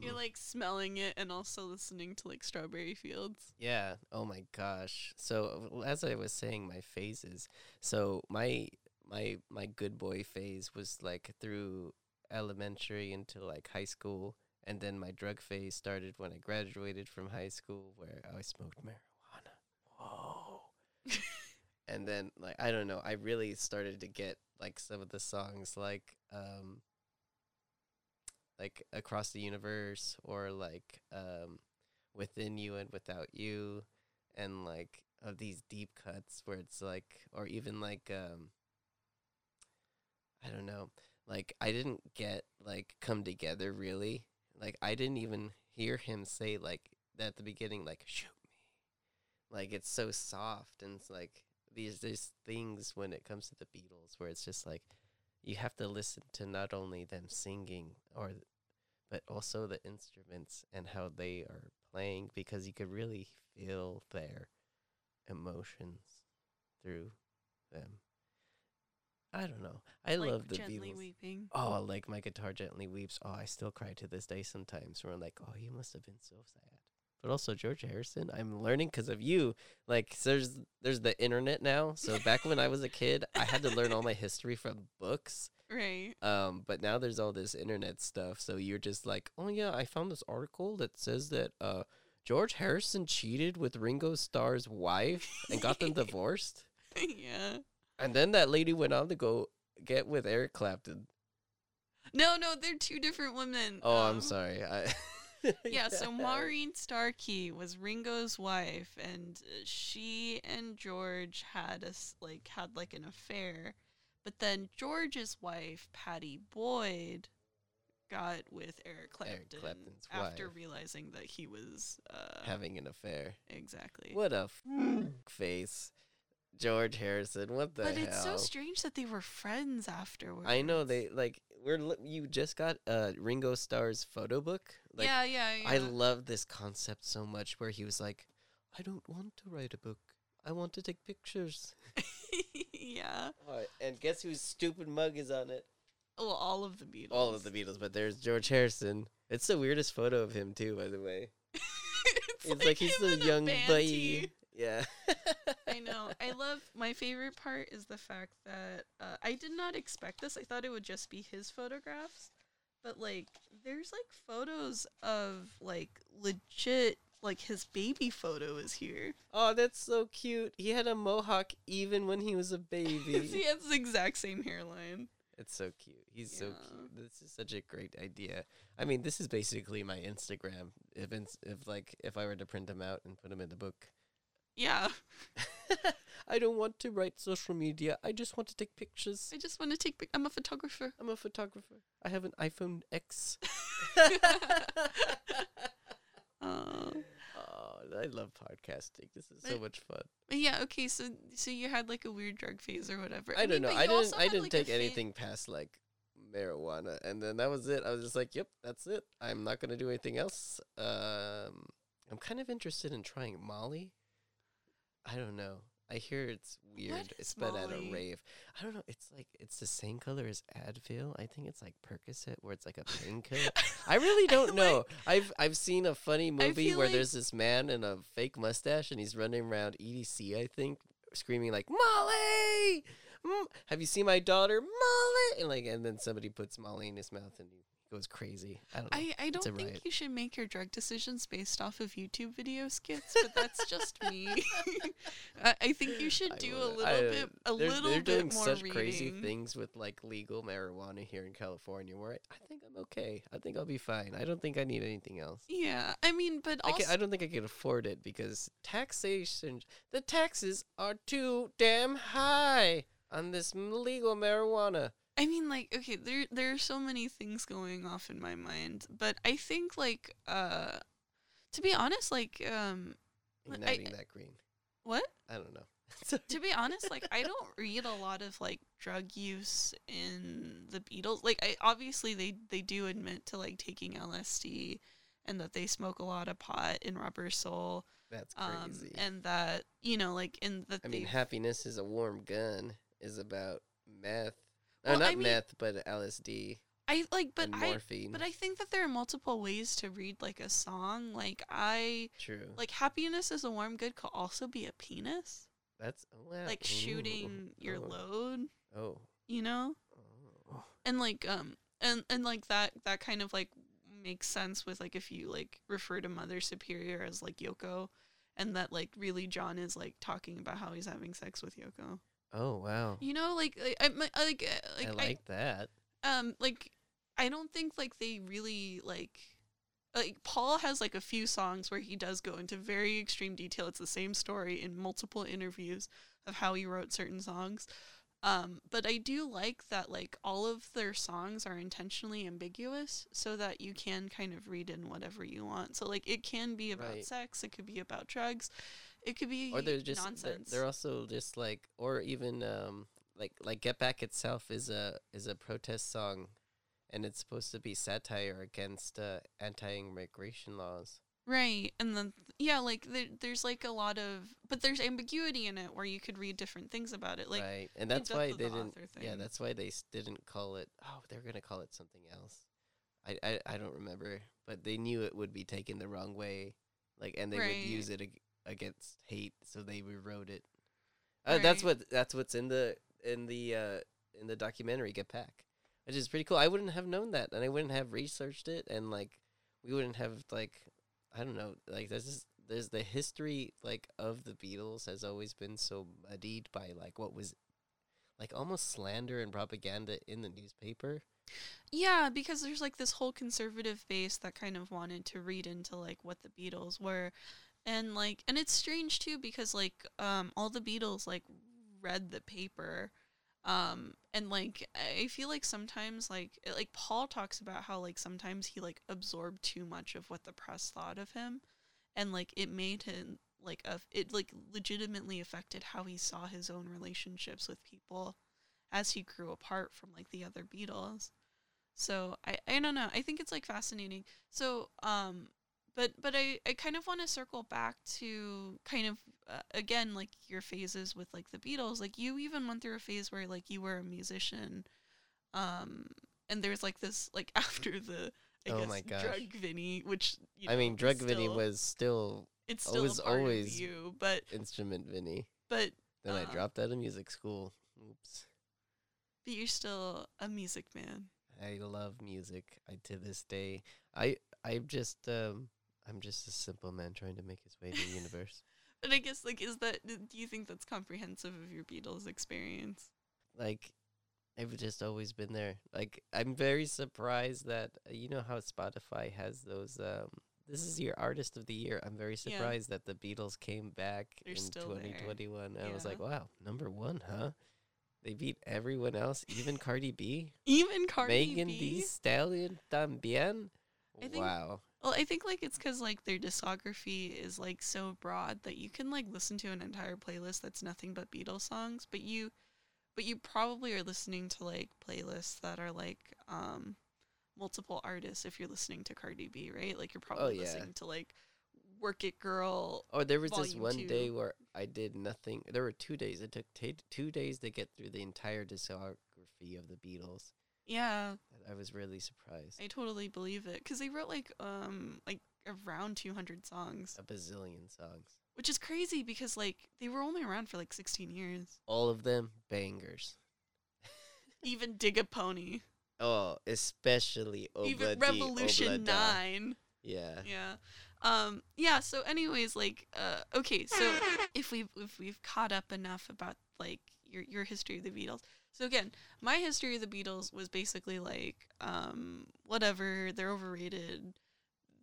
You're Mhm. like smelling it and also listening to like Strawberry Fields. Yeah. Oh my gosh. So as I was saying, my phases. So my my my good boy phase was like through elementary into like high school, and then my drug phase started when I graduated from high school, where I smoked marijuana. Whoa. *laughs* and then like I don't know, I really started to get like some of the songs like um like across the universe or like um within you and without you and like of these deep cuts where it's like or even like um I don't know. Like I didn't get like come together really. Like I didn't even hear him say like at the beginning like shoot me. Like it's so soft and it's like these these things when it comes to the Beatles where it's just like you have to listen to not only them singing or but also the instruments and how they are playing because you could really feel their emotions through them. I don't know. I like love the gently Beatles. weeping. Oh, like my guitar gently weeps. Oh, I still cry to this day sometimes. Where I'm like, oh, you must have been so sad. But also George Harrison, I'm learning because of you. Like, there's there's the internet now. So back when I was a kid, I had to learn all my history from books. *laughs* Right. Um, but now there's all this internet stuff. So you're just like, oh yeah, I found this article that says that uh George Harrison cheated with Ringo Starr's wife and got them *laughs* divorced. *laughs* yeah. And then that lady went on to go get with Eric Clapton. No, no, they're two different women. Oh, I'm Um, sorry. I *laughs* Yeah, so Maureen Starkey was Ringo's wife, and uh, she and George had a like had like an affair, but then George's wife, Pattie Boyd, got with Eric Clapton Eric after wife. realizing that he was uh, having an affair. exactly. What a f- face. George Harrison. What the but hell? it's so strange that they were friends afterwards. I know they like we're li- you just got uh Ringo Starr's photo book. Like yeah, yeah, yeah. I love this concept so much where he was like, I don't want to write a book. I want to take pictures. *laughs* yeah. And guess whose stupid mug is on it? Well, all of the Beatles. All of the Beatles, but there's George Harrison. It's the weirdest photo of him too, by the way. *laughs* it's, It's like, he's him the young boy. Yeah. I know. I love my favorite part is the fact that uh, I did not expect this. I thought it would just be his photographs, but like there's like photos of like legit like his baby photo is here. Oh, that's so cute. He had a mohawk even when he was a baby. *laughs* he has the exact same hairline. It's so cute. He's so cute. This is such a great idea. I mean, this is basically my Instagram. If it's, if like if I were to print them out and put them in the book. Yeah, *laughs* I don't want to write social media. I just want to take pictures. I just want to take. Pic- I'm a photographer. I'm a photographer. I have an iPhone X. Uh, *laughs* *laughs* Oh, I love podcasting. This is so much fun. but yeah, okay. So so you had like a weird drug phase or whatever. I, don't mean, know. I didn't. I didn't like, take fa- anything past like marijuana, and then that was it. I was just like, "Yep, that's it. I'm not gonna do anything else." Um, I'm kind of interested in trying Molly. I don't know. I hear it's weird. It's been at Molly? a rave. I don't know. It's like it's the same color as Advil. I think it's like Percocet, where it's like a painkiller. *laughs* I really don't know. I've I've seen a funny movie feel where like- there's this man in a fake mustache and he's running around EDC, I think, screaming like Molly. Mm, have you seen my daughter Molly? And like, and then somebody puts Molly in his mouth and he goes crazy. I don't know. I, I don't think riot. you should make your drug decisions based off of YouTube video skits, but that's just me. *laughs* I, I think you should do a little I- uh, bit, a they're, little they're doing bit more such reading. crazy things with like legal marijuana here in California, where I, I think I'm okay. I think I'll be fine. I don't think I need anything else. Yeah, I mean, but I, can, I don't think I can afford it because taxation, the taxes are too damn high on this legal marijuana. I mean, like, okay, there there are so many things going off in my mind, but I think, like, uh, to be honest, like, um, I- Igniting that green. what? I don't know. *laughs* To be honest, like I don't read a lot of like drug use in the Beatles. Like I obviously they they do admit to like taking LSD and that they smoke a lot of pot in Rubber Soul. That's Um crazy. and that, you know, like in the I mean, happiness is a warm gun is about meth. Well, no, not I mean- meth, but LSD. I like, but I but I think that there are multiple ways to read like a song. Like I True. like happiness is a warm gun could also be a penis, That's wow. like ooh, shooting your oh, load. Oh. You know, oh. and like um and and like that that kind of like makes sense with like if you like refer to Mother Superior as like Yoko, and that like really John is like talking about how he's having sex with Yoko. Oh wow. You know, like I, I I- like uh, like I I, like that. um like I don't think like they really like like Paul has like a few songs where he does go into very extreme detail. It's the same story in multiple interviews of how he wrote certain songs. Um, but I do like that like all of their songs are intentionally ambiguous so that you can kind of read in whatever you want. So like it can be about Right. sex, it could be about drugs, it could be Or they're just they're, they're also just like or even um like like Get Back itself is a is a protest song and it's supposed to be satire against uh, anti-immigration laws. Right, and then yeah, like there, there's like a lot of, but there's ambiguity in it where you could read different things about it. Like right. And that's why they the didn't Yeah, that's why they didn't call it Oh, they're going to call it something else. I, I I don't remember, but they knew it would be taken the wrong way. Like and they Right. would use it ag- against hate, so they rewrote it. Uh, that's what that's what's in the in the uh in the documentary Get Back, which is pretty cool. I wouldn't have known that, and I wouldn't have researched it, and like we wouldn't have like I don't know, like this is there's the history like of the Beatles has always been so muddied by like what was like almost slander and propaganda in the newspaper. yeah, because there's like this whole conservative base that kind of wanted to read into like what the Beatles were, and like, and it's strange too because like um all the Beatles like read the paper. Um and like I feel like sometimes like it- like Paul talks about how like sometimes he like absorbed too much of what the press thought of him and like it made him like a it like legitimately affected how he saw his own relationships with people as he grew apart from like the other Beatles. So I I don't know. I think it's like fascinating. So um but but I I kind of want to circle back to kind of uh, again like your phases with like the Beatles. Like you even went through a phase where like you were a musician um and there's like this like *laughs* after the I Oh guess my gosh. drug Vinny, which you I know, mean, is Drug Vinny was still it's still was part always- of you, but instrument Vinny. but Then I Uh, dropped out of music school. Oops. but you're still a music man. I love music. I to this day. I I'm just um I'm just a simple man trying to make his way to the universe. *laughs* But I guess like is that do you think that's comprehensive of your Beatles experience? Like I've just always been there. Like I'm very surprised that uh, you know how Spotify has those um this is your artist of the year. I'm very Yeah. surprised that the Beatles came back They're in still there. 2021. I was like, wow, number 1, huh? They beat everyone else, even Cardi B, Even Cardi B. Megan Thee Stallion también. I wow. Well, I think like it's because like their discography is like so broad that you can like listen to an entire playlist that's nothing but Beatles songs, but you, but you probably are listening to like playlists that are like um multiple artists if you're listening to Cardi B, right? Like you're probably Oh, yeah. listening to like Work It Girl. Oh, there was this one day where I did nothing. There were two days. It took ta two days to get through the entire discography of the Beatles. Yeah, I was really surprised. I totally believe it because they wrote like um like around 200 songs, A bazillion songs. which is crazy because like they were only around for like 16 years. All of them bangers. *laughs* Even Dig a Pony. Oh, especially even Revolution Oblada. 9. Yeah. Yeah. Um yeah, so anyways like uh okay, so if we've if we've caught up enough about like your your history of the Beatles. So again, my history of the Beatles was basically like um whatever, they're overrated.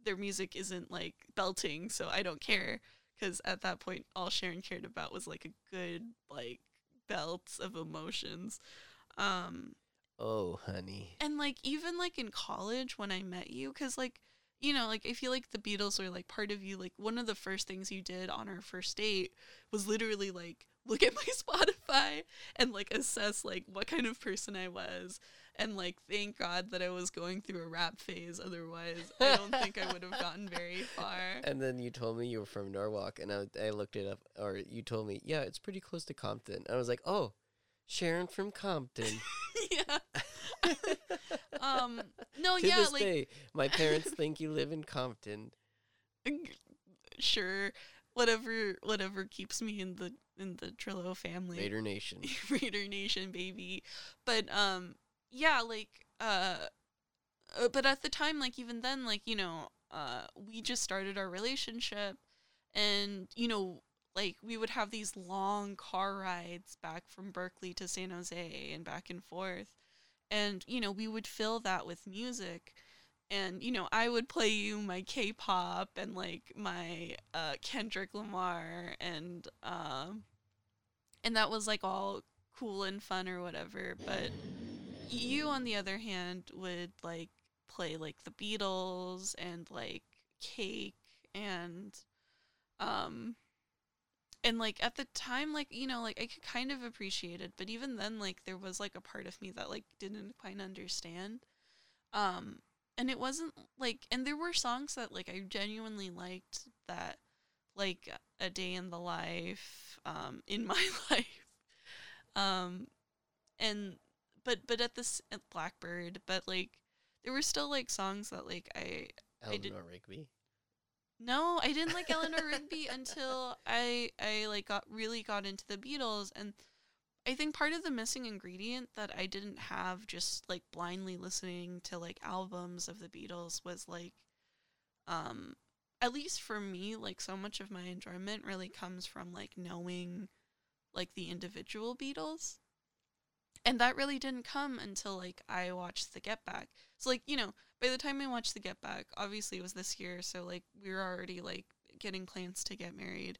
Their music isn't like belting, so I don't care cuz at that point all Sharon cared about was like a good like belt of emotions. Um Oh, honey. and like even like in college when I met you, because like you know, like I feel like the Beatles were like part of you. Like one of the first things you did on our first date was literally like look at my *laughs* Spotify and like assess like what kind of person I was, and like thank God that I was going through a rap phase. Otherwise, I don't think I would have *laughs* gotten very far. And then you told me you were from Norwalk, and I, I looked it up, or you told me, yeah, it's pretty close to Compton. I was like, oh, Sharon from Compton. *laughs* yeah. um. No. to yeah. this like. day, my parents think you live in Compton. Sure. Whatever. Whatever keeps me in the in the Trillo family. Raider *laughs* Nation. Raider Nation, baby. But um, yeah, like uh, uh, but at the time, like even then, like you know, uh, we just started our relationship, and you know, like we would have these long car rides back from Berkeley to San Jose and back and forth, and you know, we would fill that with music. And you know, I would play you my K-pop and like my uh, Kendrick Lamar and um, and that was like all cool and fun or whatever. But you, on the other hand, would like play like the Beatles and like Cake and um and like at the time like you know like I could kind of appreciate it but even then like there was like a part of me that like didn't quite understand um and it wasn't like and there were songs that like I genuinely liked that like a day in the life um in my *laughs* life um and but but at this at blackbird but like there were still like songs that like i I did- Eleanor Rigby. no i didn't like eleanor rigby until i i like got really got into the beatles and i think part of the missing ingredient that i didn't have just like blindly listening to like albums of the beatles was like um at least for me like so much of my enjoyment really comes from like knowing like the individual beatles. And that really didn't come until like i watched the get back. So like you know by the time i watched the get back obviously it was this year so like we were already like getting plans to get married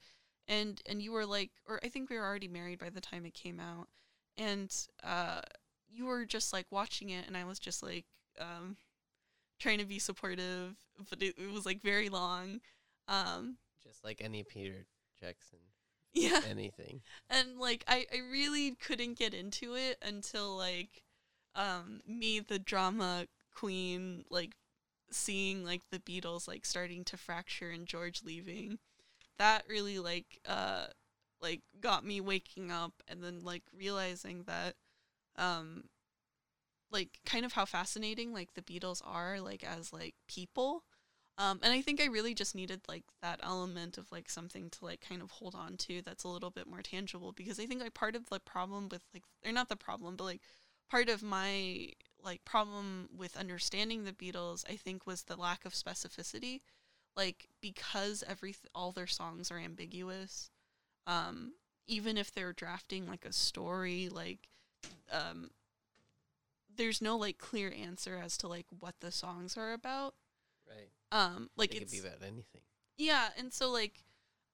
and and you were like or i think we were already married by the time it came out and uh you were just like watching it and i was just like um trying to be supportive but it, it was like very long um Just like any Peter Jackson. *laughs* yeah Anything. and like I, I really couldn't get into it until like um me the drama queen like seeing like the beatles like starting to fracture and george leaving that really like uh like got me waking up and then like realizing that um like kind of how fascinating like the beatles are like as like people. Um, and I think I really just needed like that element of like something to like kind of hold on to that's a little bit more tangible because I think like part of the problem with like or not the problem but like part of my like problem with understanding the Beatles I think was the lack of specificity like because every all their songs are ambiguous um even if they're drafting like a story like um there's no like clear answer as to like what the songs are about Right. um like it could be about anything. yeah, and so like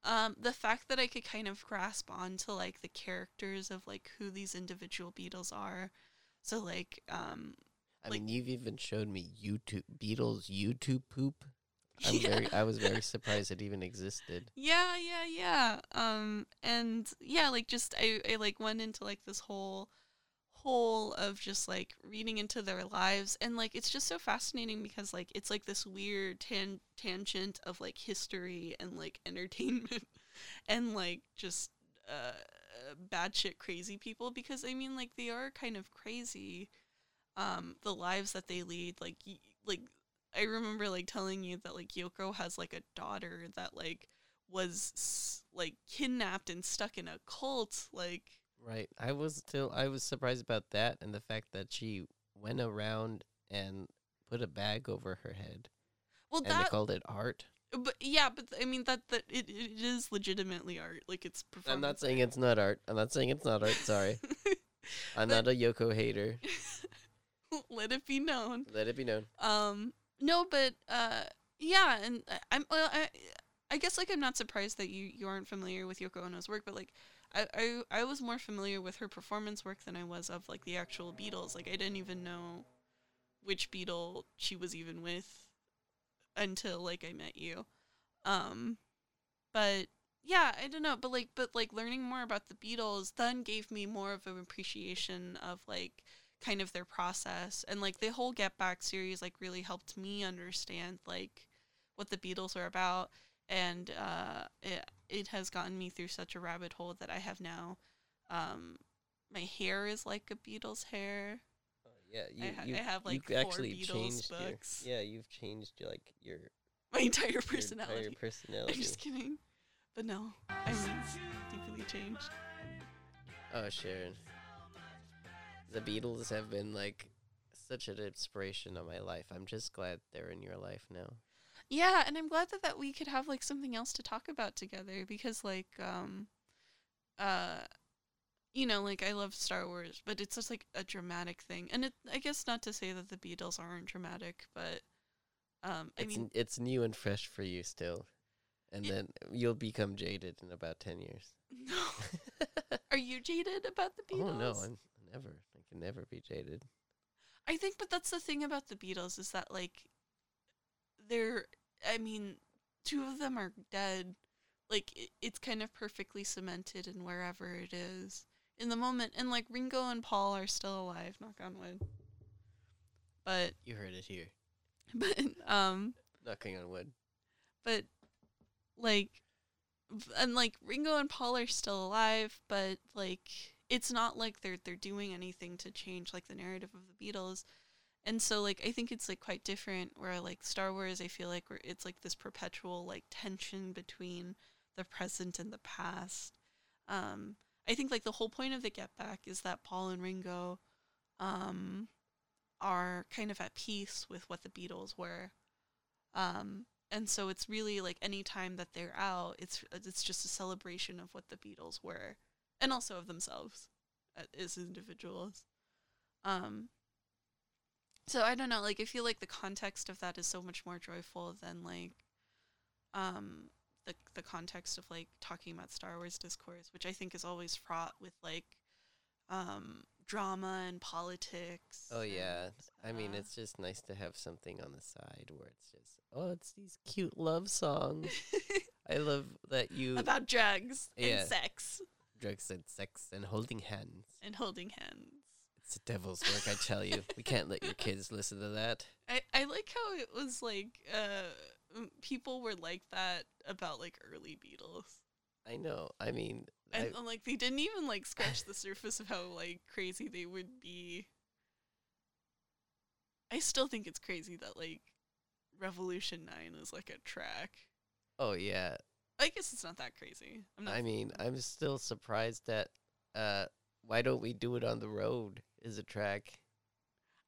um the fact that I could kind of grasp onto like the characters of like who these individual Beatles are. So like um I Like- mean, you've even showed me YouTube Beatles YouTube poop. I'm *laughs* Yeah. very. I was very surprised it even existed. yeah, yeah, yeah. Um and yeah, like just I I like went into like this whole whole of just like reading into their lives and like it's just so fascinating because like it's like this weird tan- tangent of like history and like *laughs* entertainment and like just uh bad shit crazy people because I mean like they are kind of crazy um the lives that they lead like y- like I remember like telling you that like Yoko has like a daughter that like was like kidnapped and stuck in a cult like Right. I was still. I was surprised about that and the fact that she went around and put a bag over her head well and they called it art. but yeah but I mean that that it, it is legitimately art like it's performance I'm not saying it's not art. I'm not saying it's not art. Sorry. *laughs* I'm But- not a Yoko hater. *laughs* let it be known Let it be known. Um, no, but uh, yeah, and I'm well, I, I guess like I'm not surprised that you you aren't familiar with Yoko Ono's work, but like I, I I was more familiar with her performance work than I was of like the actual Beatles. Like I didn't even know which Beatle she was even with until like I met you. Um, but yeah, I don't know, but like but like learning more about the Beatles then gave me more of an appreciation of like kind of their process and like the whole Get Back series like really helped me understand like what the Beatles are about and uh it, it has gotten me through such a rabbit hole that I have now um my hair is like a Beatles hair. Oh, yeah, I you, ha- you I have, like, four actually Beatles changed books. your yeah you've changed your like your *laughs* My entire your personality. entire personality. *laughs* I'm just kidding. But no, I'm deeply changed. Oh, Sharon. The Beatles have been like such an inspiration of my life. I'm just glad they're in your life now. Yeah, and I'm glad that, that we could have like something else to talk about together because like um uh you know, like I love Star Wars, but it's just like a dramatic thing. And it I guess not to say that the Beatles aren't dramatic, but um I It's mean n- it's new and fresh for you still, and then you'll become jaded in about ten years. *laughs* no. Are you jaded about the Beatles? *laughs* oh no, I'm never. I can never be jaded. I think, but that's the thing about the Beatles is that like they're. I mean, two of them are dead. Like it, it's kind of perfectly cemented in wherever it is in the moment, and like Ringo and Paul are still alive. Knock on wood. But You heard it here. *laughs* but um Knocking on wood. but like and like Ringo and Paul are still alive, but like it's not like they're they're doing anything to change like the narrative of the Beatles. And so like I think it's like quite different where like Star Wars I feel like it's like this perpetual like tension between the present and the past. Um I think like the whole point of the Get Back is that Paul and Ringo um are kind of at peace with what the Beatles were. Um and so it's really like any time that they're out it's it's just a celebration of what the beatles were and also of themselves uh, as individuals um so i don't know like i feel like the context of that is so much more joyful than like um the the context of like talking about star wars discourse which i think is always fraught with like um drama and politics Oh yeah. and, I mean, uh, it's just nice to have something on the side where it's just oh, it's these cute love songs. *laughs* I love that you about drugs Yeah. and sex drugs and sex and holding hands. and holding hands. It's the devil's work, I tell you. We can't let your kids *laughs* listen to that. I, I like how it was like uh people were like that about like early Beatles. I know. I mean, And, I, and, like they didn't even like scratch *laughs* the surface of how like crazy they would be. I still think it's crazy that like Revolution 9 is like a track. oh yeah. I guess it's not that crazy. I'm not I mean, I'm still surprised that uh why don't we do it on the road is a track.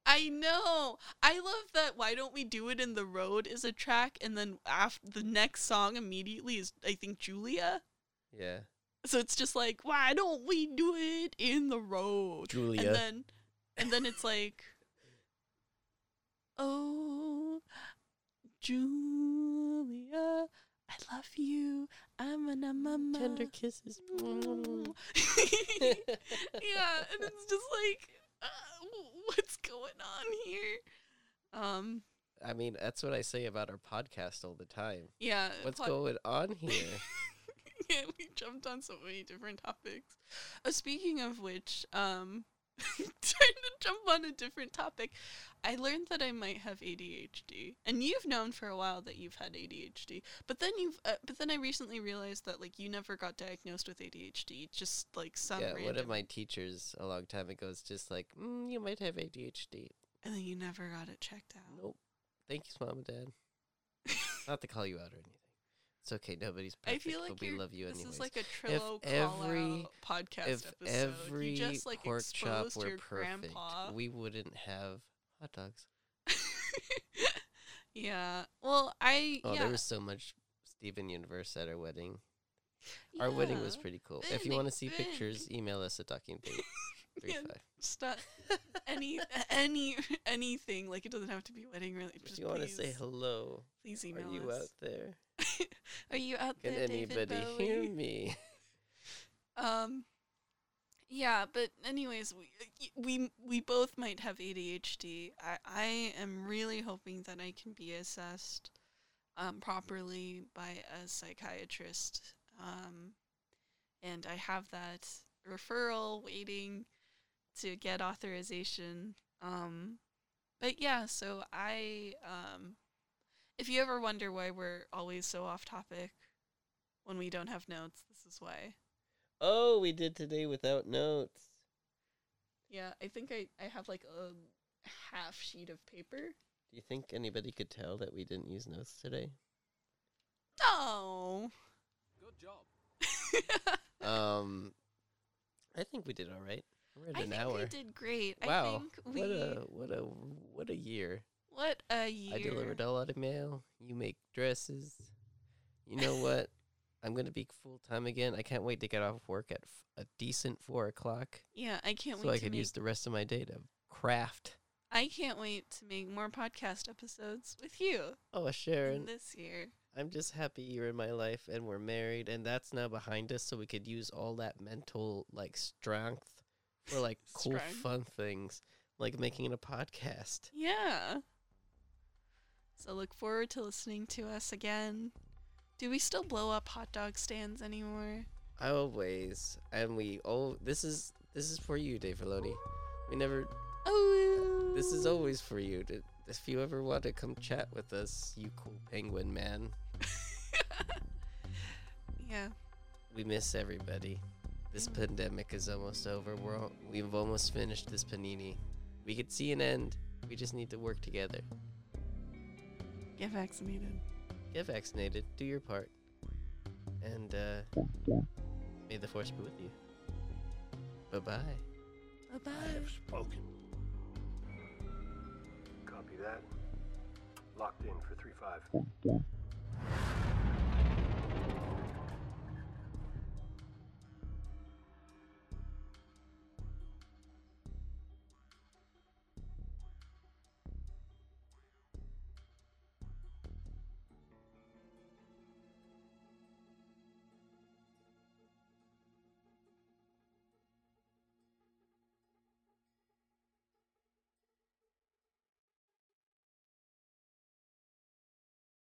I know. I love that why don't we do it in the road is a track and then after the next song immediately is I think Julia. Yeah. So it's just like, why don't we do it in the road? Julia. And then and then it's like *laughs* Oh Julia, I love you. I'm an I'm a Tender kisses. *laughs* yeah, and it's just like uh, what's going on here? Um I mean, that's what I say about our podcast all the time. yeah, What's pod- going on *laughs* here? yeah, we jumped on so many different topics. Uh, speaking of which, um, *laughs* trying to jump on a different topic, I learned that I might have ADHD, and you've known for a while that you've had ADHD. But then you've, uh, but then I recently realized that like you never got diagnosed with ADHD, just like some yeah, one of my teachers a long time ago was just like, mm, you might have ADHD. and then you never got it checked out. Nope. Thank you, mom and dad. *laughs* Not to call you out or anything. It's okay. Nobody's I perfect, feel like but we love you this anyways. is like a Trillo every- call out podcast if episode. every you just like pork chop were your perfect, grandpa. we wouldn't have hot dogs. *laughs* yeah. Well, I Oh, yeah. there was so much Steven Universe at our wedding. Our wedding was pretty cool. if you want to see Big, pictures, email us at talking *laughs* three Yeah, five. *laughs* any any anything like it doesn't have to be wedding really. If Just you want to say please- hello, please are you us. out there? *laughs* Are you out Can there, David anybody Bowie? hear me? *laughs* Um, yeah, but anyways, we we we both might have ADHD. I I am really hoping that I can be assessed um properly by a psychiatrist. Um, and I have that referral waiting to get authorization. Um, but yeah, so I um, if you ever wonder why we're always so off topic when we don't have notes, this is why. Oh, we did today without notes. Yeah, I think I, I have like a half sheet of paper. Do you think anybody could tell that we didn't use notes today? No. Good job. *laughs* Um, I think we did all right. We're at I an think hour. we did great. I Wow, think we what a what a what a year! What a year. I delivered a lot of mail. You make dresses. You know what? *laughs* I'm gonna be full time again. I can't wait to get off work at f- a decent four o'clock, Yeah, I can't so wait So I to could use the rest of my day to craft. I can't wait to make more podcast episodes with you Oh, Sharon, this year. I'm just happy you're in my life and we're married, and that's now behind us, so we could use all that mental like strength for like cool, fun things, like making a podcast. Yeah. So look forward to listening to us again. Do we still blow up hot dog stands anymore? Always, and we oh, this is this is for you, Dave Filoni. We never. Oh, This is always for you. To, if you ever want to come chat with us, you cool penguin man. *laughs* yeah. We miss everybody. This Mm. pandemic is almost over. We're all, we've almost finished this panini. We could see an end. We just need to work together. Get vaccinated. Get vaccinated. Do your part. And uh, may the force be with you. Bye bye. Bye bye. I have spoken. Copy that. Locked in for 3 5.